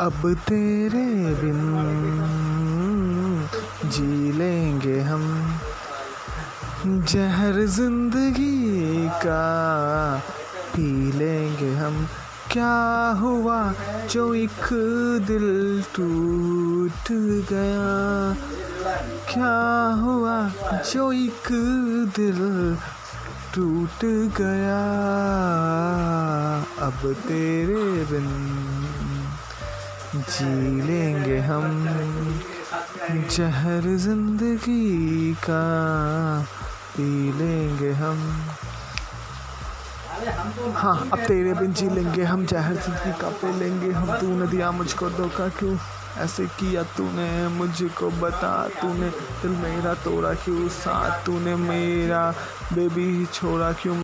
अब तेरे बिन जी लेंगे हम जहर ज़िंदगी का, पी लेंगे हम। क्या हुआ जो एक दिल टूट गया? क्या हुआ जो एक दिल टूट गया? अब तेरे बिन जी लेंगे हम जहर ज़िंदगी का, पी लेंगे हम। हाँ अब तेरे बिन जी लेंगे हम जहर ज़िंदगी का, पी लेंगे हम। तूने दिया मुझको धोखा क्यों? ऐसे किया तूने, मुझको बता तूने। दिल मेरा तोड़ा क्यों? साथ तूने मेरा, बेबी छोड़ा क्यों?